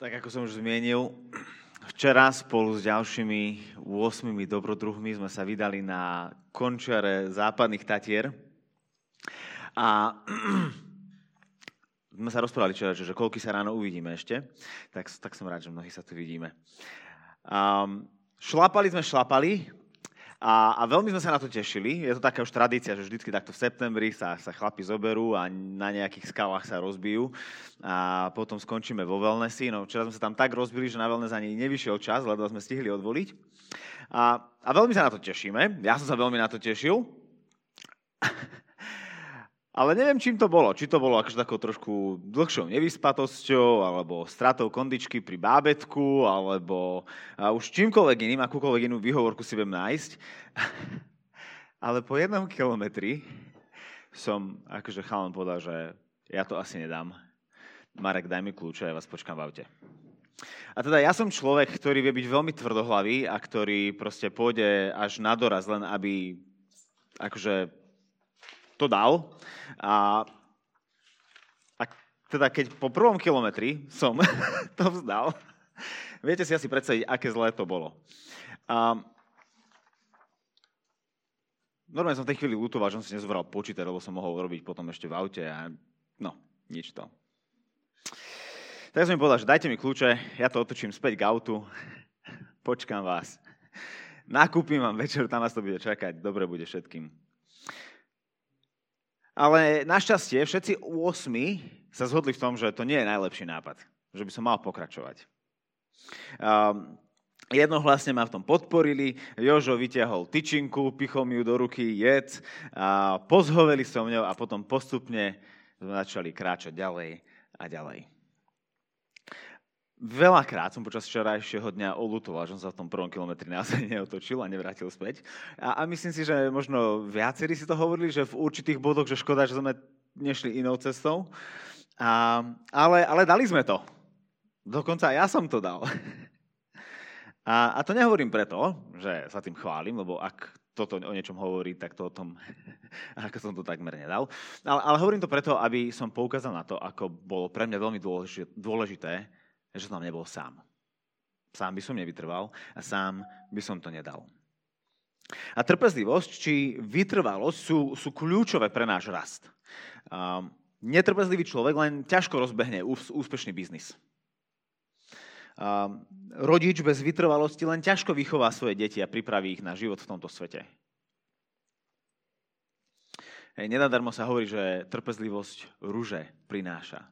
Tak ako som už zmienil, včera spolu s ďalšími 8 dobrodruhmi sme sa vydali na končiare západných Tatier. A sme sa rozprávali včera, že, koľky sa ráno uvidíme ešte. Tak, tak som rád, že mnohí sa tu vidíme. Um, šlapali sme šlapali, a, a veľmi sme sa na to tešili. Je to taká už tradícia, že vždycky takto v septembri sa, sa chlapi zoberú a na nejakých skalách sa rozbijú a potom skončíme vo wellnessi. No včera sme sa tam tak rozbili, že na wellness ani nevyšiel čas, lebo sme stihli odvoliť. A, a veľmi sa na to tešíme. Ja som sa veľmi na to tešil. Ale neviem, čím to bolo. Či to bolo akože takou trošku dlhšou nevyspatosťou, alebo stratou kondičky pri bábetku, alebo už čímkoľvek iným, akúkoľvek inú výhovorku si viem nájsť. Ale po jednom kilometri som akože chalan povedal, že ja to asi nedám. Marek, daj mi kľúče, ja vás počkám v aute. A teda ja som človek, ktorý vie byť veľmi tvrdohlavý a ktorý proste pôjde až na doraz, len aby akože to dal. A, a teda keď po prvom kilometri som to vzdal, viete si asi predstaviť, aké zlé to bolo. A, normálne som v tej chvíli lutoval, že som si nezobral počítač, lebo som mohol robiť potom ešte v aute a no, nič to. Tak som mi povedal, že dajte mi kľúče, ja to otočím späť k autu, počkám vás. Nakúpim vám večer, tam vás to bude čakať, dobre bude všetkým. Ale našťastie všetci 8 sa zhodli v tom, že to nie je najlepší nápad. Že by som mal pokračovať. Um, Jednohlasne ma v tom podporili, Jožo vyťahol tyčinku, pichol mi ju do ruky, jedz, a pozhoveli so mňou a potom postupne sme začali kráčať ďalej a ďalej. Veľakrát som počas včerajšieho dňa olutoval, že som sa v tom prvom kilometri naozaj neotočil a nevrátil späť. A, a myslím si, že možno viacerí si to hovorili, že v určitých bodoch, že škoda, že sme nešli inou cestou. A, ale, ale dali sme to. Dokonca ja som to dal. A, a to nehovorím preto, že sa tým chválim, lebo ak toto o niečom hovorí, tak to o tom, ako som to takmer nedal. Ale, ale hovorím to preto, aby som poukázal na to, ako bolo pre mňa veľmi dôležité že som tam nebol sám. Sám by som nevytrval a sám by som to nedal. A trpezlivosť či vytrvalosť sú, sú kľúčové pre náš rast. Um, netrpezlivý človek len ťažko rozbehne úspešný biznis. Um, rodič bez vytrvalosti len ťažko vychová svoje deti a pripraví ich na život v tomto svete. Hej, nenadarmo sa hovorí, že trpezlivosť rúže prináša.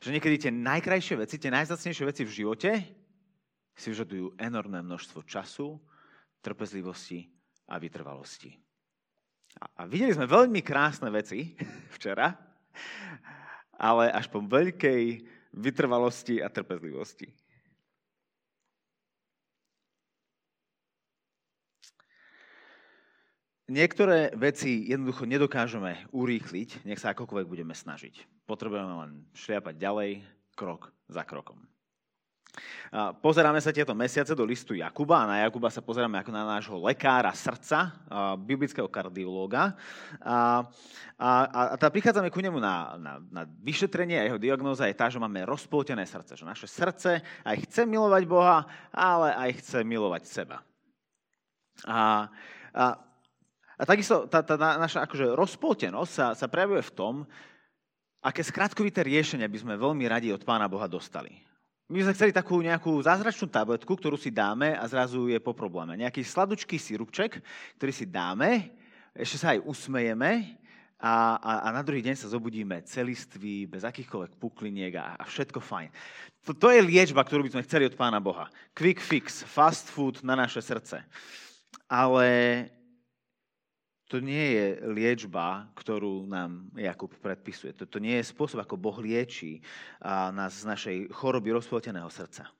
Že niekedy tie najkrajšie veci, tie najzacnejšie veci v živote si vyžadujú enormné množstvo času, trpezlivosti a vytrvalosti. A, a videli sme veľmi krásne veci včera, ale až po veľkej vytrvalosti a trpezlivosti. Niektoré veci jednoducho nedokážeme urýchliť, nech sa akokoľvek budeme snažiť. Potrebujeme len šliapať ďalej, krok za krokom. Pozeráme sa tieto mesiace do listu Jakuba a na Jakuba sa pozeráme ako na nášho lekára srdca, biblického kardiológa. A, a, a teda prichádzame ku nemu na, na, na vyšetrenie a jeho diagnóza je tá, že máme rozpoltené srdce. Že naše srdce aj chce milovať Boha, ale aj chce milovať seba. A, a a takisto tá, tá naša akože rozpoltenosť sa, sa prejavuje v tom, aké skratkovité riešenia by sme veľmi radi od Pána Boha dostali. My sme chceli takú nejakú zázračnú tabletku, ktorú si dáme a zrazu je po probléme. Nejaký sladučký sirupček, ktorý si dáme, ešte sa aj usmejeme a, a, a na druhý deň sa zobudíme celiství, bez akýchkoľvek pukliniek a, a všetko fajn. To, to je liečba, ktorú by sme chceli od Pána Boha. Quick fix, fast food na naše srdce. Ale to nie je liečba, ktorú nám Jakub predpisuje. To, nie je spôsob, ako Boh lieči nás z našej choroby rozpolteného srdca.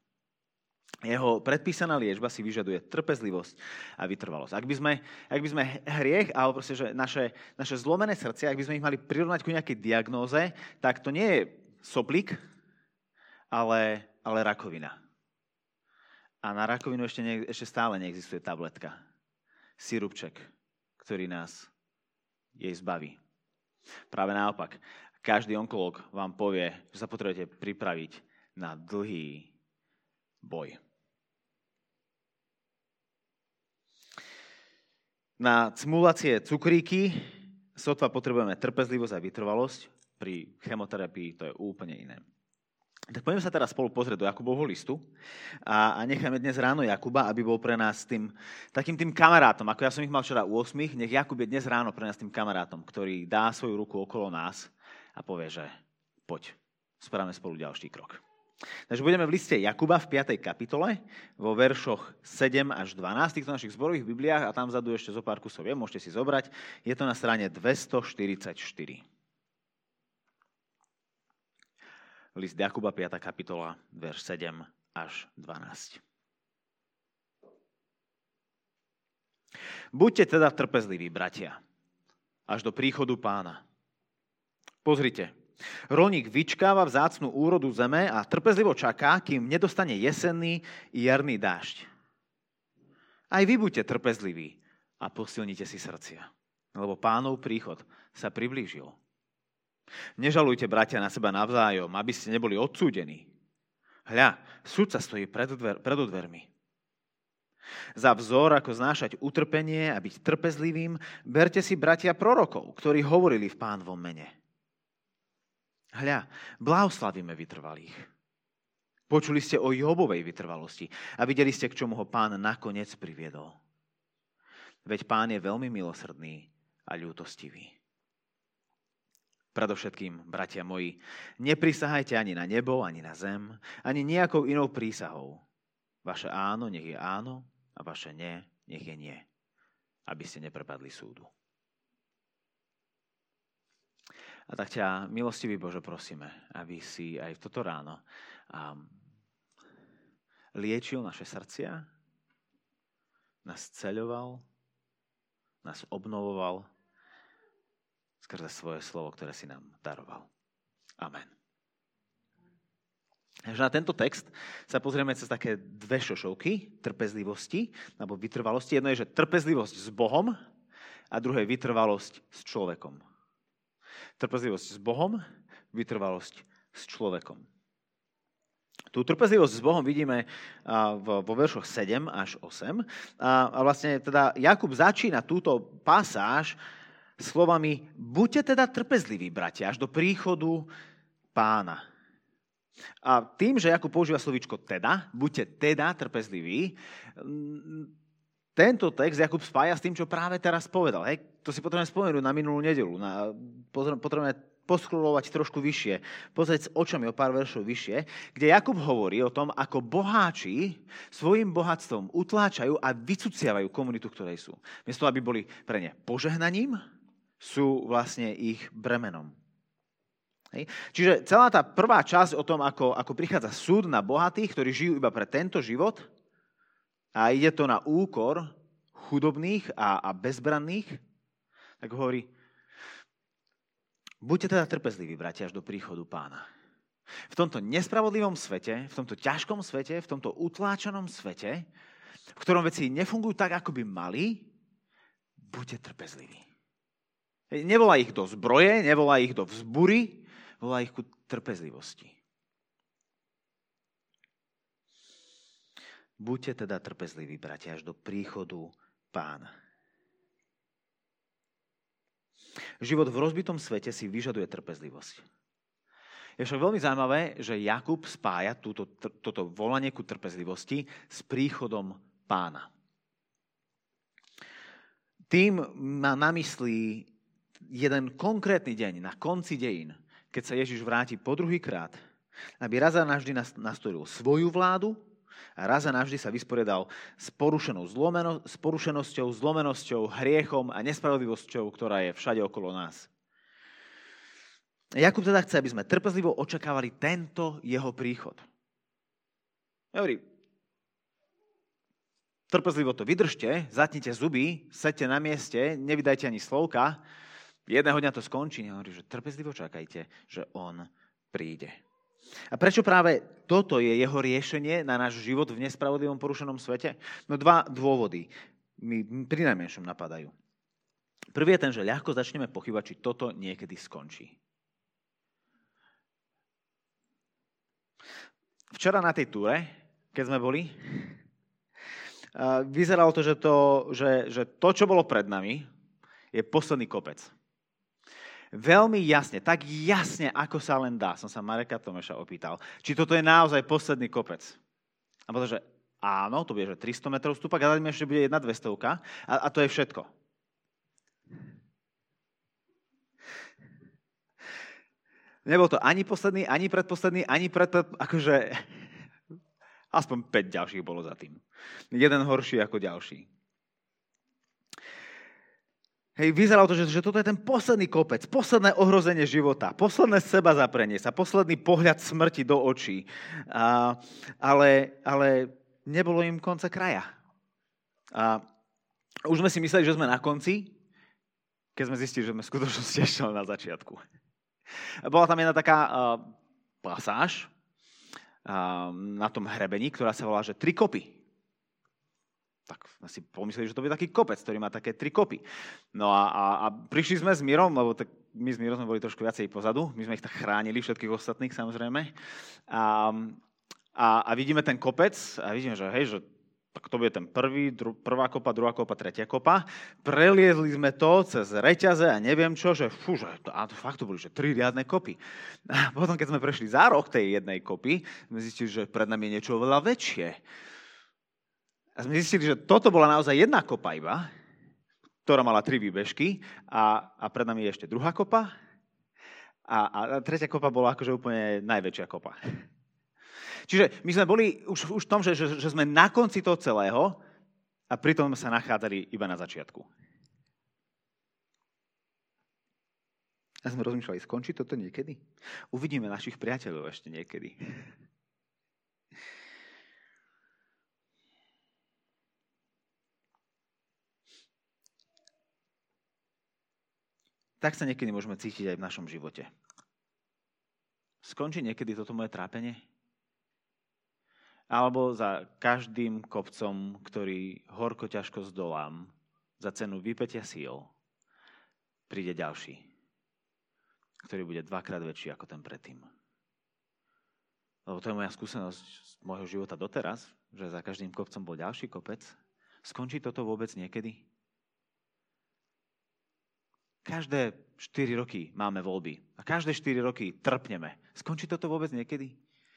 Jeho predpísaná liečba si vyžaduje trpezlivosť a vytrvalosť. Ak by sme, ak by sme hriech, alebo proste, že naše, naše zlomené srdce, ak by sme ich mali prirovnať ku nejakej diagnóze, tak to nie je soplík, ale, ale rakovina. A na rakovinu ešte, ne, ešte stále neexistuje tabletka. Sirupček, ktorý nás jej zbaví. Práve naopak, každý onkolog vám povie, že sa potrebujete pripraviť na dlhý boj. Na cmulacie cukríky sotva potrebujeme trpezlivosť a vytrvalosť. Pri chemoterapii to je úplne iné. Tak poďme sa teraz spolu pozrieť do Jakubovho listu a, a necháme dnes ráno Jakuba, aby bol pre nás tým, takým tým kamarátom. Ako ja som ich mal včera u 8, nech Jakub je dnes ráno pre nás tým kamarátom, ktorý dá svoju ruku okolo nás a povie, že poď, spravíme spolu ďalší krok. Takže budeme v liste Jakuba v 5. kapitole, vo veršoch 7 až 12 týchto našich zborových Bibliách a tam vzadu ešte zo pár kusov je, môžete si zobrať. Je to na strane 244. List Jakuba, 5. kapitola, verš 7 až 12. Buďte teda trpezliví, bratia, až do príchodu pána. Pozrite, rolník vyčkáva vzácnú úrodu zeme a trpezlivo čaká, kým nedostane jesenný i jarný dážď. Aj vy buďte trpezliví a posilnite si srdcia, lebo pánov príchod sa priblížil. Nežalujte, bratia, na seba navzájom, aby ste neboli odsúdení. Hľa, súdca stojí pred, dver, pred dvermi. Za vzor, ako znášať utrpenie a byť trpezlivým, berte si bratia prorokov, ktorí hovorili v pánovom mene. Hľa, blahoslavíme vytrvalých. Počuli ste o Jobovej vytrvalosti a videli ste, k čomu ho pán nakoniec priviedol. Veď pán je veľmi milosrdný a ľútostivý. Predovšetkým, bratia moji, neprisahajte ani na nebo, ani na zem, ani nejakou inou prísahou. Vaše áno nech je áno a vaše nie nech je nie, aby ste neprepadli súdu. A tak ťa, milostivý Bože, prosíme, aby si aj v toto ráno um, liečil naše srdcia, nás ceľoval, nás obnovoval skrze svoje slovo, ktoré si nám daroval. Amen. Takže na tento text sa pozrieme cez také dve šošovky trpezlivosti alebo vytrvalosti. Jedno je, že trpezlivosť s Bohom a druhé vytrvalosť s človekom. Trpezlivosť s Bohom, vytrvalosť s človekom. Tú trpezlivosť s Bohom vidíme vo veršoch 7 až 8. A vlastne teda Jakub začína túto pasáž slovami buďte teda trpezliví, bratia, až do príchodu pána. A tým, že Jakub používa slovíčko teda, buďte teda trpezliví, tento text Jakub spája s tým, čo práve teraz povedal. Hej, to si potrebujeme spomenúť na minulú nedelu. Na, potrebujeme poskrulovať trošku vyššie, pozrieť s očami o pár veršov vyššie, kde Jakub hovorí o tom, ako boháči svojim bohatstvom utláčajú a vycuciavajú komunitu, ktorej sú. Miesto, aby boli pre ne požehnaním, sú vlastne ich bremenom. Hej. Čiže celá tá prvá časť o tom, ako, ako prichádza súd na bohatých, ktorí žijú iba pre tento život a ide to na úkor chudobných a, a bezbranných, tak hovorí, buďte teda trpezliví, bratia, až do príchodu pána. V tomto nespravodlivom svete, v tomto ťažkom svete, v tomto utláčanom svete, v ktorom veci nefungujú tak, ako by mali, buďte trpezliví. Nevolá ich do zbroje, nevolá ich do vzbury, volá ich ku trpezlivosti. Buďte teda trpezliví, bratia, až do príchodu pána. Život v rozbitom svete si vyžaduje trpezlivosť. Je však veľmi zaujímavé, že Jakub spája túto, toto volanie ku trpezlivosti s príchodom pána. Tým má na mysli jeden konkrétny deň na konci dejín, keď sa Ježiš vráti po druhý krát, aby raz a navždy nastolil svoju vládu a raz a navždy sa vysporiadal s, porušenou zlomeno, s porušenosťou, zlomenosťou, hriechom a nespravodlivosťou, ktorá je všade okolo nás. Jakub teda chce, aby sme trpezlivo očakávali tento jeho príchod. Hovorí, trpezlivo to vydržte, zatnite zuby, sedte na mieste, nevydajte ani slovka, Jedného dňa to skončí. Hovorí, že trpezlivo čakajte, že on príde. A prečo práve toto je jeho riešenie na náš život v nespravodlivom porušenom svete? No dva dôvody mi pri najmenšom napadajú. Prvý je ten, že ľahko začneme pochybať, či toto niekedy skončí. Včera na tej túre keď sme boli. Vyzeralo to, že to, že, že to, čo bolo pred nami, je posledný kopec. Veľmi jasne, tak jasne, ako sa len dá, som sa Mareka Tomeša opýtal, či toto je naozaj posledný kopec. A potom, že áno, to bude, že 300 metrov stúpak a ešte bude jedna 200 a, a to je všetko. Nebol to ani posledný, ani predposledný, ani pred, akože aspoň 5 ďalších bolo za tým. Jeden horší ako ďalší. Hej, vyzeralo to, že, že toto je ten posledný kopec, posledné ohrozenie života, posledné seba zaprenie sa, posledný pohľad smrti do očí. A, ale, ale nebolo im konca kraja. A už sme si mysleli, že sme na konci, keď sme zistili, že sme v skutočnosti ešte na začiatku. Bola tam jedna taká uh, pasáž uh, na tom hrebení, ktorá sa volá, že tri kopy tak si pomysleli, že to bude taký kopec, ktorý má také tri kopy. No a, a, a prišli sme s Mírom, lebo tak my s Mírom sme boli trošku viacej pozadu, my sme ich tak chránili, všetkých ostatných samozrejme. A, a, a vidíme ten kopec a vidíme, že hej, že tak to bude ten prvý, dru, prvá kopa, druhá kopa, tretia kopa. Preliezli sme to cez reťaze a neviem čo, že fú, že a to fakt to boli, že tri riadne kopy. A potom, keď sme prešli za roh tej jednej kopy, sme zistili, že pred nami je niečo oveľa väčšie. A sme zistili, že toto bola naozaj jedna kopa iba, ktorá mala tri výbežky a, a pred nami je ešte druhá kopa a, a tretia kopa bola akože úplne najväčšia kopa. Čiže my sme boli už, už v tom, že, že, že sme na konci toho celého a pritom sa nachádzali iba na začiatku. A sme rozmýšľali, skončí toto niekedy? Uvidíme našich priateľov ešte niekedy. Tak sa niekedy môžeme cítiť aj v našom živote. Skončí niekedy toto moje trápenie? Alebo za každým kopcom, ktorý horko ťažko zdolám, za cenu vypetia síl, príde ďalší, ktorý bude dvakrát väčší ako ten predtým. Lebo to je moja skúsenosť z môjho života doteraz, že za každým kopcom bol ďalší kopec. Skončí toto vôbec niekedy? Každé 4 roky máme voľby a každé 4 roky trpneme. Skončí toto vôbec niekedy?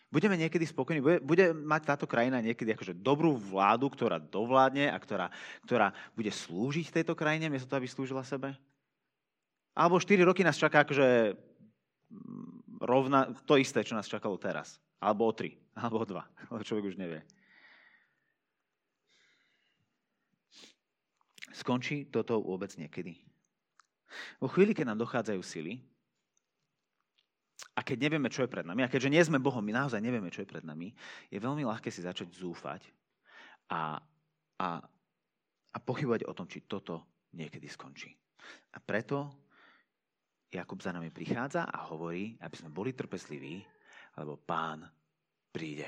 Budeme niekedy spokojní? Bude, bude mať táto krajina niekedy akože dobrú vládu, ktorá dovládne a ktorá, ktorá bude slúžiť tejto krajine, miesto toho, aby slúžila sebe? Alebo 4 roky nás čaká akože mm, rovna, to isté, čo nás čakalo teraz. Alebo o 3, alebo o 2, ale človek už nevie. Skončí toto vôbec niekedy? Vo chvíli, keď nám dochádzajú sily, a keď nevieme, čo je pred nami, a keďže nie sme Bohom, my naozaj nevieme, čo je pred nami, je veľmi ľahké si začať zúfať a, a, a pochybovať o tom, či toto niekedy skončí. A preto Jakub za nami prichádza a hovorí, aby sme boli trpezliví, lebo pán príde.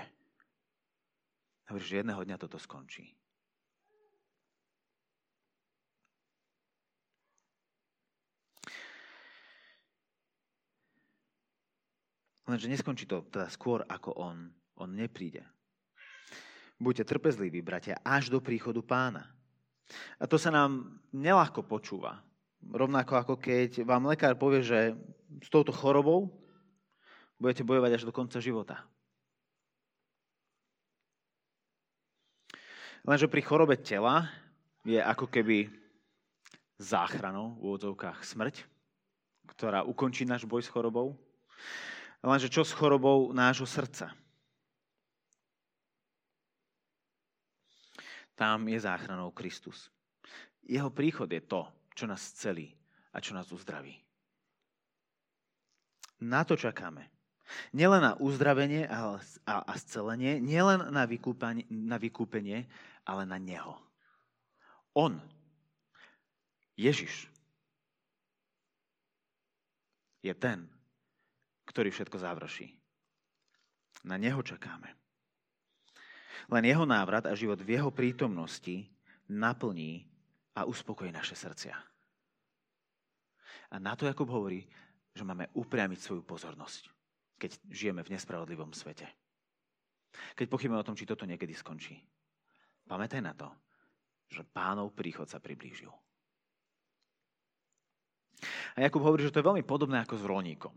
Hovorí, že jedného dňa toto skončí. Lenže neskončí to teda skôr, ako on. On nepríde. Buďte trpezliví, bratia, až do príchodu pána. A to sa nám nelahko počúva. Rovnako ako keď vám lekár povie, že s touto chorobou budete bojovať až do konca života. Lenže pri chorobe tela je ako keby záchranou v úvodzovkách smrť, ktorá ukončí náš boj s chorobou. Lenže čo s chorobou nášho srdca? Tam je záchranou Kristus. Jeho príchod je to, čo nás celí a čo nás uzdraví. Na to čakáme. Nielen na uzdravenie a, scelenie, nielen na na vykúpenie, ale na Neho. On, Ježiš, je ten, ktorý všetko završí. Na Neho čakáme. Len Jeho návrat a život v Jeho prítomnosti naplní a uspokojí naše srdcia. A na to Jakub hovorí, že máme upriamiť svoju pozornosť, keď žijeme v nespravodlivom svete. keď pochybujeme o tom, či toto niekedy skončí. Pamätaj na to, že pánov príchod sa priblížil. A Jakub hovorí, že to je veľmi podobné ako s rolníkom.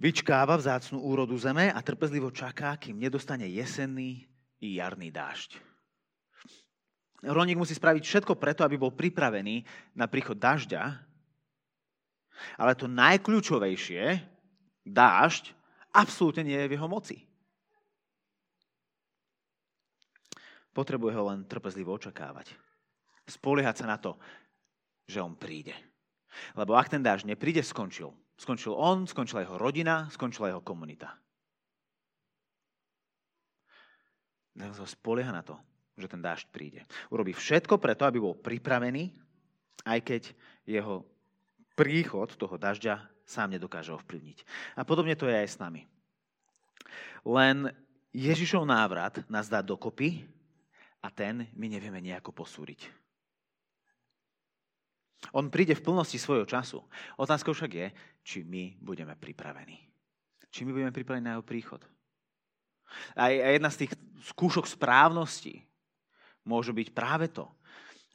Vyčkáva vzácnú úrodu zeme a trpezlivo čaká, kým nedostane jesenný i jarný dážď. Rolník musí spraviť všetko preto, aby bol pripravený na príchod dažďa, ale to najkľúčovejšie, dážď, absolútne nie je v jeho moci. Potrebuje ho len trpezlivo očakávať. Spoliehať sa na to, že on príde. Lebo ak ten dáž nepríde, skončil. Skončil on, skončila jeho rodina, skončila jeho komunita. Tak sa spolieha na to, že ten dážď príde. Urobí všetko preto, aby bol pripravený, aj keď jeho príchod toho dažďa sám nedokáže ovplyvniť. A podobne to je aj s nami. Len Ježišov návrat nás dá dokopy a ten my nevieme nejako posúriť. On príde v plnosti svojho času. Otázkou však je, či my budeme pripravení. Či my budeme pripravení na jeho príchod. A jedna z tých skúšok správnosti môže byť práve to,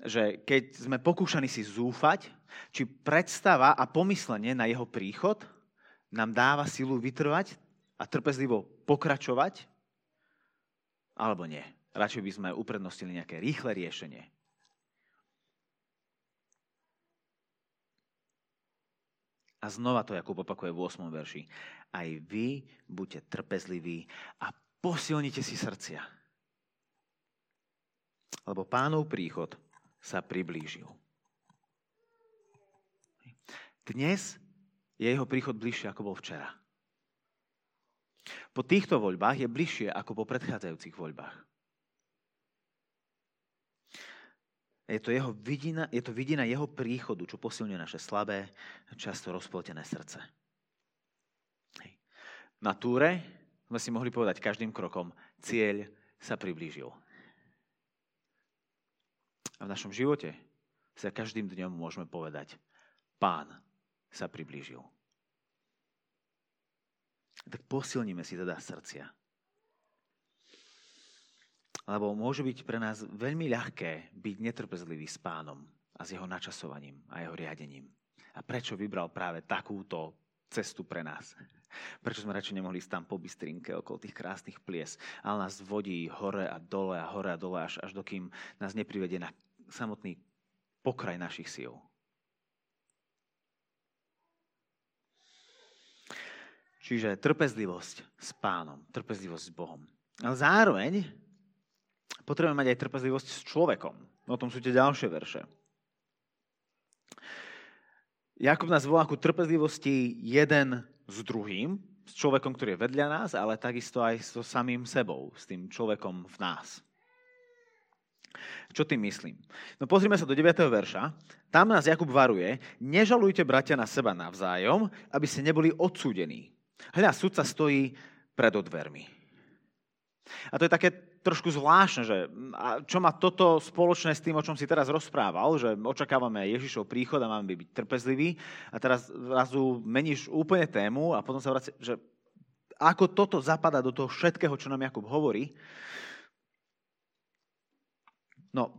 že keď sme pokúšaní si zúfať, či predstava a pomyslenie na jeho príchod nám dáva silu vytrvať a trpezlivo pokračovať, alebo nie. Radšej by sme uprednostili nejaké rýchle riešenie. A znova to Jakub opakuje v 8. verši. Aj vy buďte trpezliví a posilnite si srdcia. Lebo pánov príchod sa priblížil. Dnes je jeho príchod bližšie, ako bol včera. Po týchto voľbách je bližšie ako po predchádzajúcich voľbách. Je to, jeho vidina, je to vidina jeho príchodu, čo posilňuje naše slabé, často rozpoltené srdce. Na túre sme si mohli povedať každým krokom, cieľ sa priblížil. A v našom živote sa každým dňom môžeme povedať, pán sa priblížil. Tak posilníme si teda srdcia. Lebo môže byť pre nás veľmi ľahké byť netrpezlivý s pánom a s jeho načasovaním a jeho riadením. A prečo vybral práve takúto cestu pre nás? Prečo sme radšej nemohli ísť tam po bystrinke okolo tých krásnych plies, ale nás vodí hore a dole a hore a dole, až, až dokým nás neprivedie na samotný pokraj našich síl. Čiže trpezlivosť s pánom, trpezlivosť s Bohom. Ale zároveň potrebujeme mať aj trpezlivosť s človekom. O tom sú tie ďalšie verše. Jakub nás volá ku trpezlivosti jeden s druhým, s človekom, ktorý je vedľa nás, ale takisto aj so samým sebou, s tým človekom v nás. Čo tým myslím? No pozrime sa do 9. verša. Tam nás Jakub varuje, nežalujte bratia na seba navzájom, aby ste neboli odsúdení. Hľa, sudca stojí pred odvermi. A to je také trošku zvláštne, že čo má toto spoločné s tým, o čom si teraz rozprával, že očakávame Ježišov príchod a máme byť trpezliví a teraz zrazu meníš úplne tému a potom sa vracia, že ako toto zapadá do toho všetkého, čo nám Jakub hovorí. No,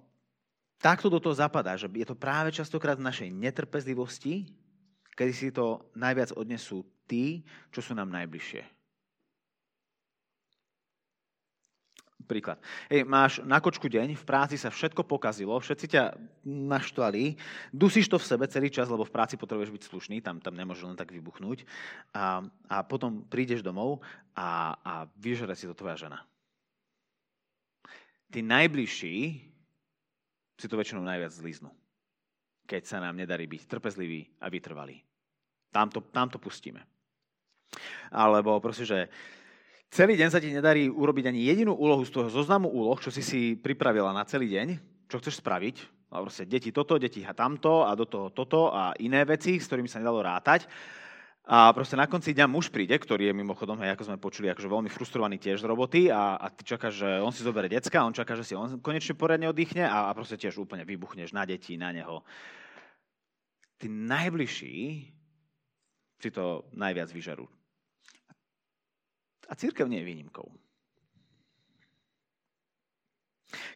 takto do toho zapadá, že je to práve častokrát v našej netrpezlivosti, kedy si to najviac odnesú tí, čo sú nám najbližšie. Príklad. Hej, máš na kočku deň, v práci sa všetko pokazilo, všetci ťa naštvali, dusíš to v sebe celý čas, lebo v práci potrebuješ byť slušný, tam, tam nemôžeš len tak vybuchnúť. A, a potom prídeš domov a, a vyžere si to tvoja žena. Tí najbližší si to väčšinou najviac zliznú. Keď sa nám nedarí byť trpezliví a vytrvalí. Tam to, tam to pustíme. Alebo proste, že celý deň sa ti nedarí urobiť ani jedinú úlohu z toho zoznamu úloh, čo si si pripravila na celý deň, čo chceš spraviť. A proste deti toto, deti tamto a do toho toto a iné veci, s ktorými sa nedalo rátať. A proste na konci dňa muž príde, ktorý je mimochodom, hej, ako sme počuli, akože veľmi frustrovaný tiež z roboty a, a ty čakáš, že on si zoberie decka, on čaká, že si on konečne poriadne oddychne a, a proste tiež úplne vybuchneš na deti, na neho. Tí najbližší si to najviac vyžerú. A církev nie je výnimkou.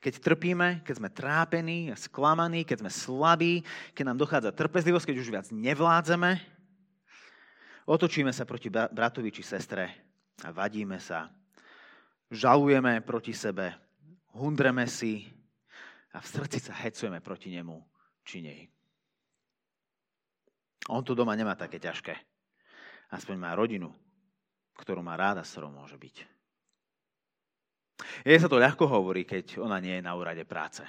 Keď trpíme, keď sme trápení, sklamaní, keď sme slabí, keď nám dochádza trpezlivosť, keď už viac nevládzeme, otočíme sa proti bratovi či sestre a vadíme sa. Žalujeme proti sebe, hundreme si a v srdci sa hecujeme proti nemu či nej. On tu doma nemá také ťažké. Aspoň má rodinu, ktorú má ráda, s ktorou môže byť. Je sa to ľahko hovorí, keď ona nie je na úrade práce.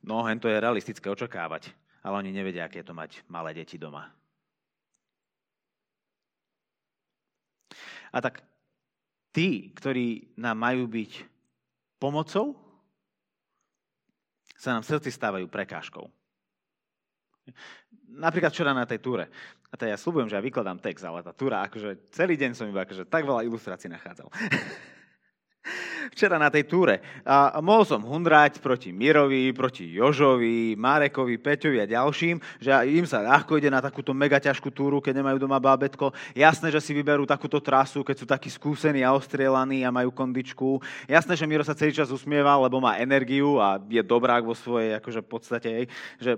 No, hen to je realistické očakávať, ale oni nevedia, aké je to mať malé deti doma. A tak tí, ktorí nám majú byť pomocou, sa nám srdci stávajú prekážkou. Napríklad včera na tej túre. A to ja slúbujem, že ja vykladám text, ale tá túra, akože celý deň som iba akože tak veľa ilustrácií nachádzal. včera na tej túre. A mohol som hundrať proti Mirovi, proti Jožovi, Marekovi, Peťovi a ďalším, že im sa ľahko ide na takúto mega ťažkú túru, keď nemajú doma bábetko. Jasné, že si vyberú takúto trasu, keď sú takí skúsení a ostrielaní a majú kondičku. Jasné, že Miro sa celý čas usmieva, lebo má energiu a je dobrák vo svojej akože podstate. Hej, že,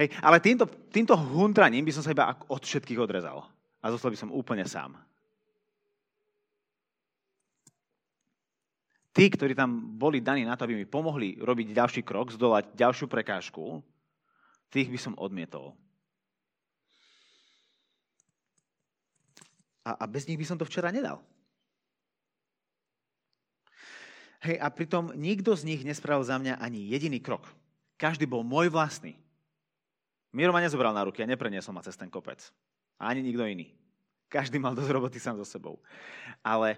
hej, ale týmto, týmto hundraním by som sa iba od všetkých odrezal. A zostal by som úplne sám. Tí, ktorí tam boli daní na to, aby mi pomohli robiť ďalší krok, zdolať ďalšiu prekážku, tých by som odmietol. A, a bez nich by som to včera nedal. Hej, a pritom nikto z nich nespravil za mňa ani jediný krok. Každý bol môj vlastný. Miro ma nezobral na ruky a nepreniesol ma cez ten kopec. Ani nikto iný. Každý mal dosť roboty sám so sebou. Ale,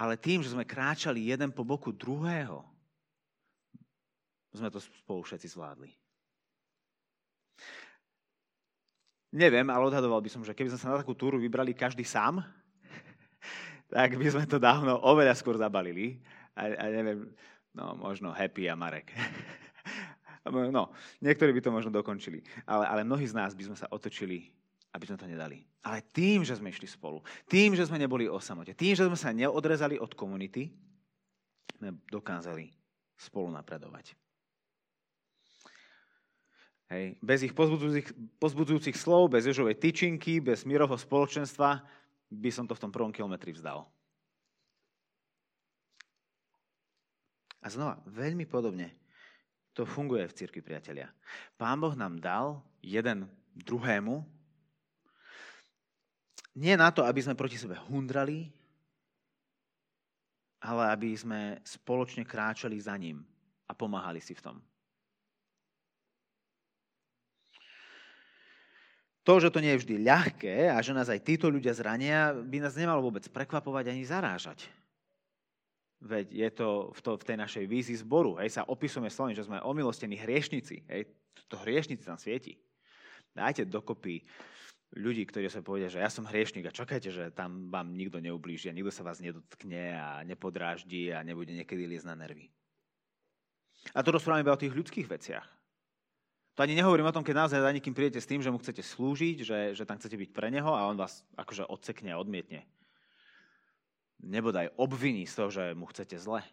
ale tým, že sme kráčali jeden po boku druhého, sme to spolu všetci zvládli. Neviem, ale odhadoval by som, že keby sme sa na takú túru vybrali každý sám, tak by sme to dávno oveľa skôr zabalili. A, a neviem, no možno Happy a Marek. No, niektorí by to možno dokončili. Ale, ale mnohí z nás by sme sa otočili aby sme to nedali. Ale tým, že sme išli spolu, tým, že sme neboli o samote, tým, že sme sa neodrezali od komunity, sme dokázali spolu napredovať. Hej. Bez ich pozbudzujúcich, pozbudzujúcich slov, bez Ježovej tyčinky, bez mírovho spoločenstva by som to v tom prvom kilometri vzdal. A znova, veľmi podobne to funguje v cirkvi, priatelia. Pán Boh nám dal jeden druhému nie na to, aby sme proti sebe hundrali, ale aby sme spoločne kráčali za ním a pomáhali si v tom. To, že to nie je vždy ľahké a že nás aj títo ľudia zrania, by nás nemalo vôbec prekvapovať ani zarážať. Veď je to v, to, v tej našej vízii zboru. Hej, sa opisujeme slovami, že sme omilostení hriešnici. Hej, to hriešnici tam svieti. Dajte dokopy ľudí, ktorí sa povedia, že ja som hriešnik a čakajte, že tam vám nikto neublíži a nikto sa vás nedotkne a nepodráždi a nebude niekedy liesť na nervy. A to rozprávame iba o tých ľudských veciach. To ani nehovorím o tom, keď naozaj za niekým prídete s tým, že mu chcete slúžiť, že, že tam chcete byť pre neho a on vás akože odsekne a odmietne. Nebodaj obviní z toho, že mu chcete zle.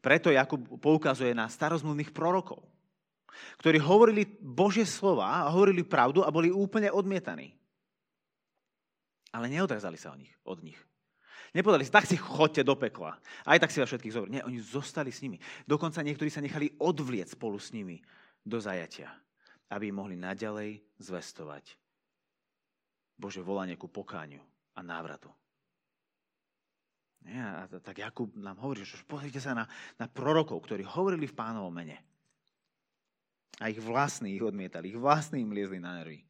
Preto Jakub poukazuje na starozmluvných prorokov ktorí hovorili Božie slova a hovorili pravdu a boli úplne odmietaní. Ale neodrezali sa od nich. Nepovedali si, tak si chodte do pekla. Aj tak si vás všetkých zobrali. Nie, oni zostali s nimi. Dokonca niektorí sa nechali odvlieť spolu s nimi do zajatia, aby mohli naďalej zvestovať Bože volanie ku pokáňu a návratu. Nie, a tak Jakub nám hovorí, že pozrite sa na, na prorokov, ktorí hovorili v pánovom mene. A ich vlastní ich odmietali, ich vlastní im liezli na nervy.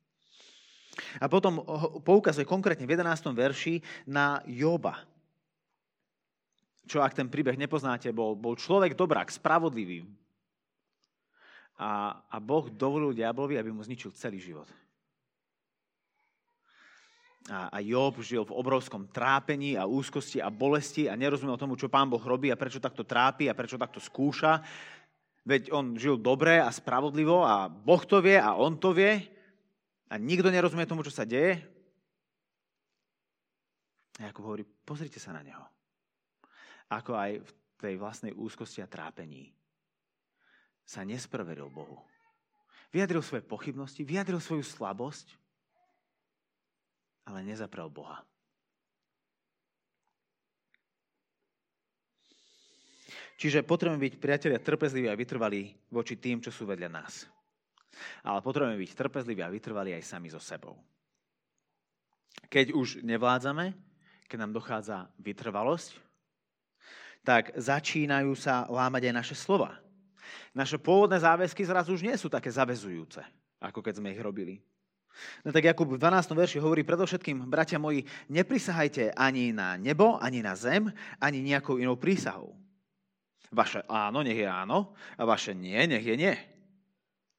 A potom poukazuje konkrétne v 11. verši na Joba. Čo ak ten príbeh nepoznáte, bol, bol človek dobrák, spravodlivý. A, a Boh dovolil diablovi, aby mu zničil celý život. A, a Job žil v obrovskom trápení a úzkosti a bolesti a nerozumel tomu, čo pán Boh robí a prečo takto trápi a prečo takto skúša. Veď on žil dobre a spravodlivo a Boh to vie a on to vie a nikto nerozumie tomu, čo sa deje. A Jakub hovorí, pozrite sa na neho. Ako aj v tej vlastnej úzkosti a trápení sa nespravedil Bohu. Vyjadril svoje pochybnosti, vyjadril svoju slabosť, ale nezaprel Boha. Čiže potrebujeme byť priatelia trpezliví a vytrvalí voči tým, čo sú vedľa nás. Ale potrebujeme byť trpezliví a vytrvalí aj sami so sebou. Keď už nevládzame, keď nám dochádza vytrvalosť, tak začínajú sa lámať aj naše slova. Naše pôvodné záväzky zrazu už nie sú také zavezujúce, ako keď sme ich robili. No tak Jakub v 12. verši hovorí predovšetkým, bratia moji, neprisahajte ani na nebo, ani na zem, ani nejakou inou prísahou Vaše áno, nech je áno, a vaše nie, nech je nie.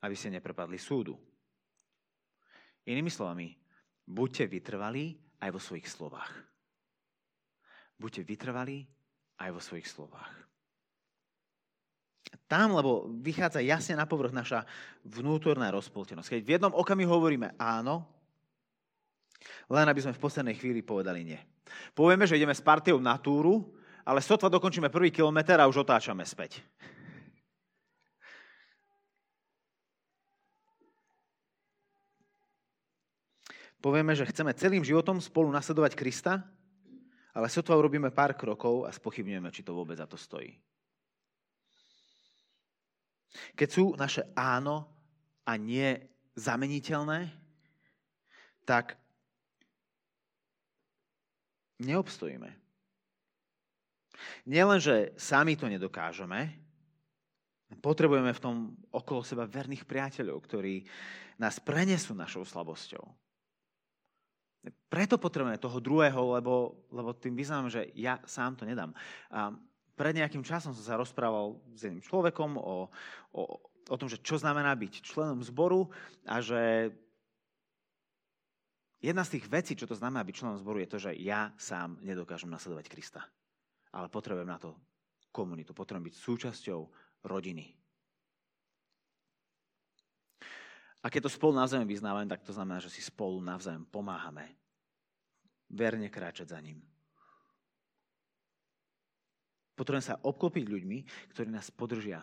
Aby ste neprepadli súdu. Inými slovami, buďte vytrvalí aj vo svojich slovách. Buďte vytrvalí aj vo svojich slovách. Tam, lebo vychádza jasne na povrch naša vnútorná rozpoltenosť. Keď v jednom okamihu hovoríme áno, len aby sme v poslednej chvíli povedali nie. Povieme, že ideme s partiou na túru ale sotva dokončíme prvý kilometr a už otáčame späť. Povieme, že chceme celým životom spolu nasledovať Krista, ale sotva urobíme pár krokov a spochybňujeme, či to vôbec za to stojí. Keď sú naše áno a nie zameniteľné, tak neobstojíme. Nielen, že sami to nedokážeme, potrebujeme v tom okolo seba verných priateľov, ktorí nás prenesú našou slabosťou. Preto potrebujeme toho druhého, lebo, lebo tým vyznám, že ja sám to nedám. A pred nejakým časom som sa rozprával s jedným človekom o, o, o tom, že čo znamená byť členom zboru a že jedna z tých vecí, čo to znamená byť členom zboru, je to, že ja sám nedokážem nasledovať Krista ale potrebujem na to komunitu, potrebujem byť súčasťou rodiny. A keď to spolu navzájom vyznávame, tak to znamená, že si spolu navzájom pomáhame. Verne kráčať za ním. Potrebujem sa obklopiť ľuďmi, ktorí nás podržia,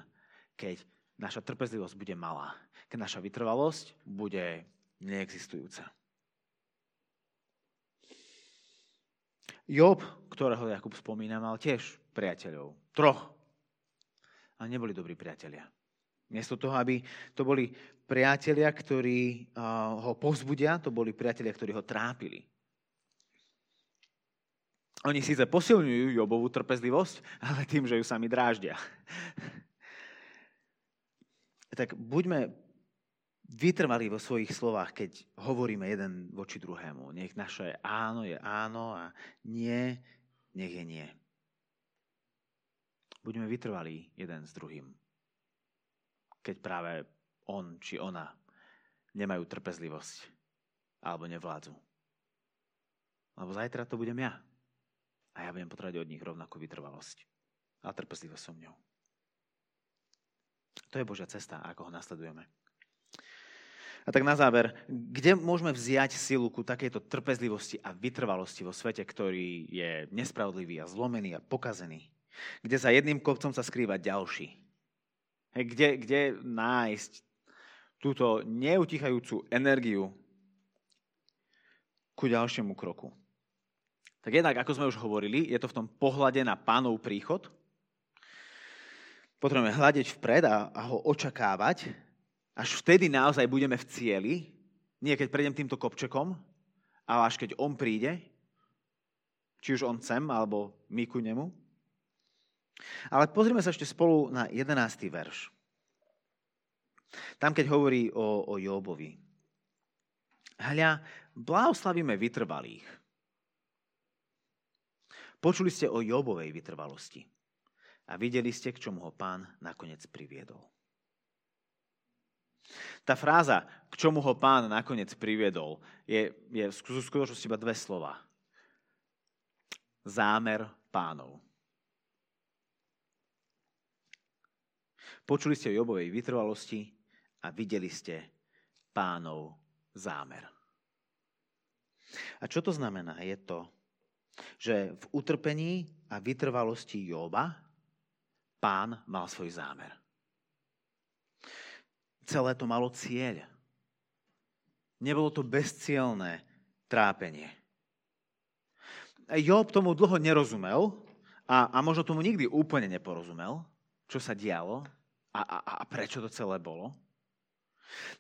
keď naša trpezlivosť bude malá, keď naša vytrvalosť bude neexistujúca. Job, ktorého Jakub spomína, mal tiež priateľov. Troch. A neboli dobrí priatelia. Miesto toho, aby to boli priatelia, ktorí ho povzbudia, to boli priatelia, ktorí ho trápili. Oni síce posilňujú Jobovú trpezlivosť, ale tým, že ju sami dráždia. tak buďme vytrvali vo svojich slovách, keď hovoríme jeden voči druhému. Nech naše áno je áno a nie, nech je nie. Buďme vytrvalí jeden s druhým. Keď práve on či ona nemajú trpezlivosť alebo nevládzu. Lebo zajtra to budem ja. A ja budem potrebovať od nich rovnakú vytrvalosť a trpezlivosť so mňou. To je Božia cesta, ako ho nasledujeme. A tak na záver, kde môžeme vziať silu ku takejto trpezlivosti a vytrvalosti vo svete, ktorý je nespravodlivý a zlomený a pokazený? Kde za jedným kopcom sa skrýva ďalší? Kde, kde nájsť túto neutichajúcu energiu ku ďalšiemu kroku? Tak jednak, ako sme už hovorili, je to v tom pohľade na pánov príchod. Potrebujeme hľadiť vpred a, a ho očakávať, až vtedy naozaj budeme v cieli, nie keď prejdem týmto kopčekom, ale až keď on príde, či už on sem, alebo my ku nemu. Ale pozrime sa ešte spolu na 11. verš. Tam, keď hovorí o, o Jóbovi. Hľa, blahoslavíme vytrvalých. Počuli ste o Jóbovej vytrvalosti a videli ste, k čomu ho pán nakoniec priviedol. Tá fráza, k čomu ho pán nakoniec priviedol, je, je v skutočnosti iba dve slova. Zámer pánov. Počuli ste o Jobovej vytrvalosti a videli ste pánov zámer. A čo to znamená? Je to, že v utrpení a vytrvalosti Joba Pán mal svoj zámer. Celé to malo cieľ. Nebolo to bezcielné trápenie. Job tomu dlho nerozumel a, a možno tomu nikdy úplne neporozumel, čo sa dialo a, a, a prečo to celé bolo.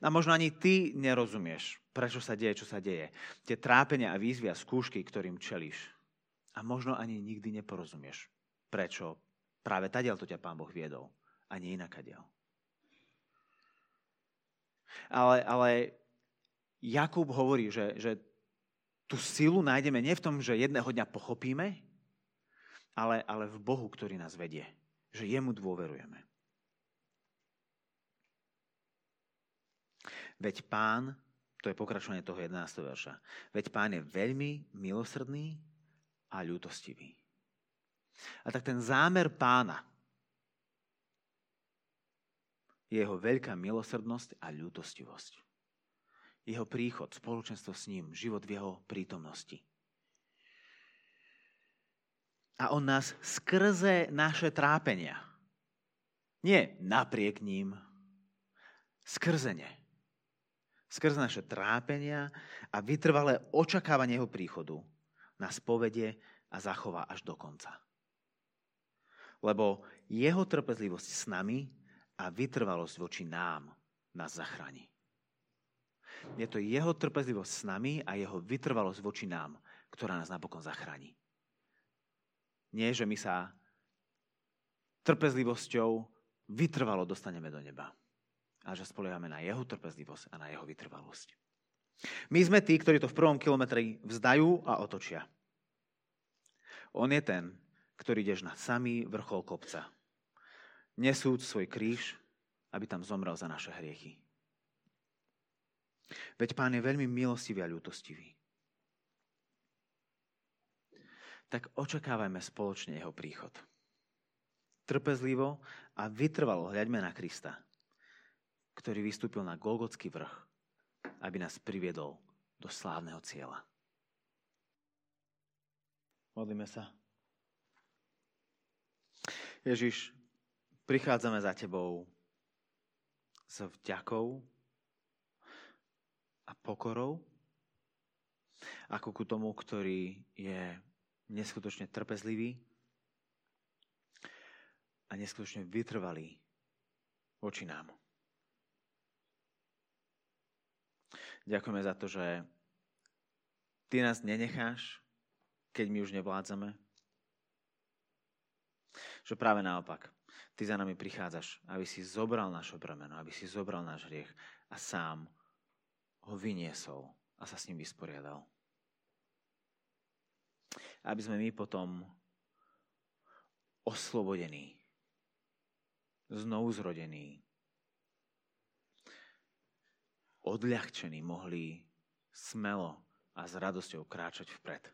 A možno ani ty nerozumieš, prečo sa deje, čo sa deje. Tie trápenia a výzvy a skúšky, ktorým čelíš. A možno ani nikdy neporozumieš, prečo práve tadiaľ to ťa Pán Boh viedol a nie inakadiaľ. Ale, ale Jakub hovorí, že, že tú silu nájdeme nie v tom, že jedného dňa pochopíme, ale, ale v Bohu, ktorý nás vedie. Že jemu dôverujeme. Veď pán, to je pokračovanie toho 11. verša, veď pán je veľmi milosrdný a ľútostivý. A tak ten zámer pána je jeho veľká milosrdnosť a ľútostivosť. Jeho príchod, spoločenstvo s ním, život v jeho prítomnosti. A on nás skrze naše trápenia, nie napriek ním, skrze ne, skrze naše trápenia a vytrvalé očakávanie jeho príchodu nás povedie a zachová až do konca. Lebo jeho trpezlivosť s nami a vytrvalosť voči nám nás zachráni. Je to jeho trpezlivosť s nami a jeho vytrvalosť voči nám, ktorá nás napokon zachráni. Nie, že my sa trpezlivosťou vytrvalo dostaneme do neba a že spoliehame na jeho trpezlivosť a na jeho vytrvalosť. My sme tí, ktorí to v prvom kilometri vzdajú a otočia. On je ten, ktorý ideš na samý vrchol kopca. Nesúc svoj kríž, aby tam zomrel za naše hriechy. Veď pán je veľmi milostivý a ľútostivý. Tak očakávajme spoločne jeho príchod. Trpezlivo a vytrvalo hľaďme na Krista, ktorý vystúpil na Golgotský vrch, aby nás priviedol do slávneho cieľa. Modlíme sa. Ježiš, prichádzame za Tebou s vďakou a pokorou, ako ku tomu, ktorý je neskutočne trpezlivý a neskutočne vytrvalý voči nám. Ďakujeme za to, že Ty nás nenecháš, keď my už nevládzame. Že práve naopak, Ty za nami prichádzaš, aby si zobral naše bremeno, aby si zobral náš hriech a sám ho vyniesol a sa s ním vysporiadal. Aby sme my potom oslobodení, znovu zrodení, odľahčení mohli smelo a s radosťou kráčať vpred.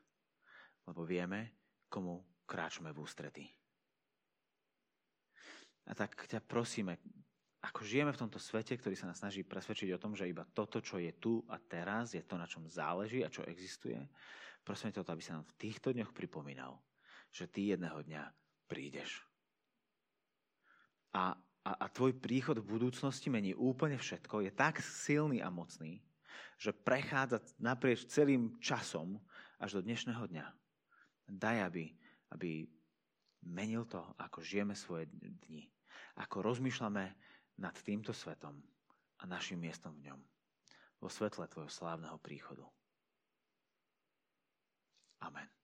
Lebo vieme, komu kráčame v ústretí. A tak ťa prosíme, ako žijeme v tomto svete, ktorý sa nás snaží presvedčiť o tom, že iba toto, čo je tu a teraz, je to, na čom záleží a čo existuje, prosíme ťa o to, aby sa nám v týchto dňoch pripomínal, že ty jedného dňa prídeš. A a, a tvoj príchod v budúcnosti mení úplne všetko, je tak silný a mocný, že prechádza naprieč celým časom až do dnešného dňa. Daj, aby, aby menil to, ako žijeme svoje dni. Ako rozmýšľame nad týmto svetom a našim miestom v ňom. Vo svetle tvojho slávneho príchodu. Amen.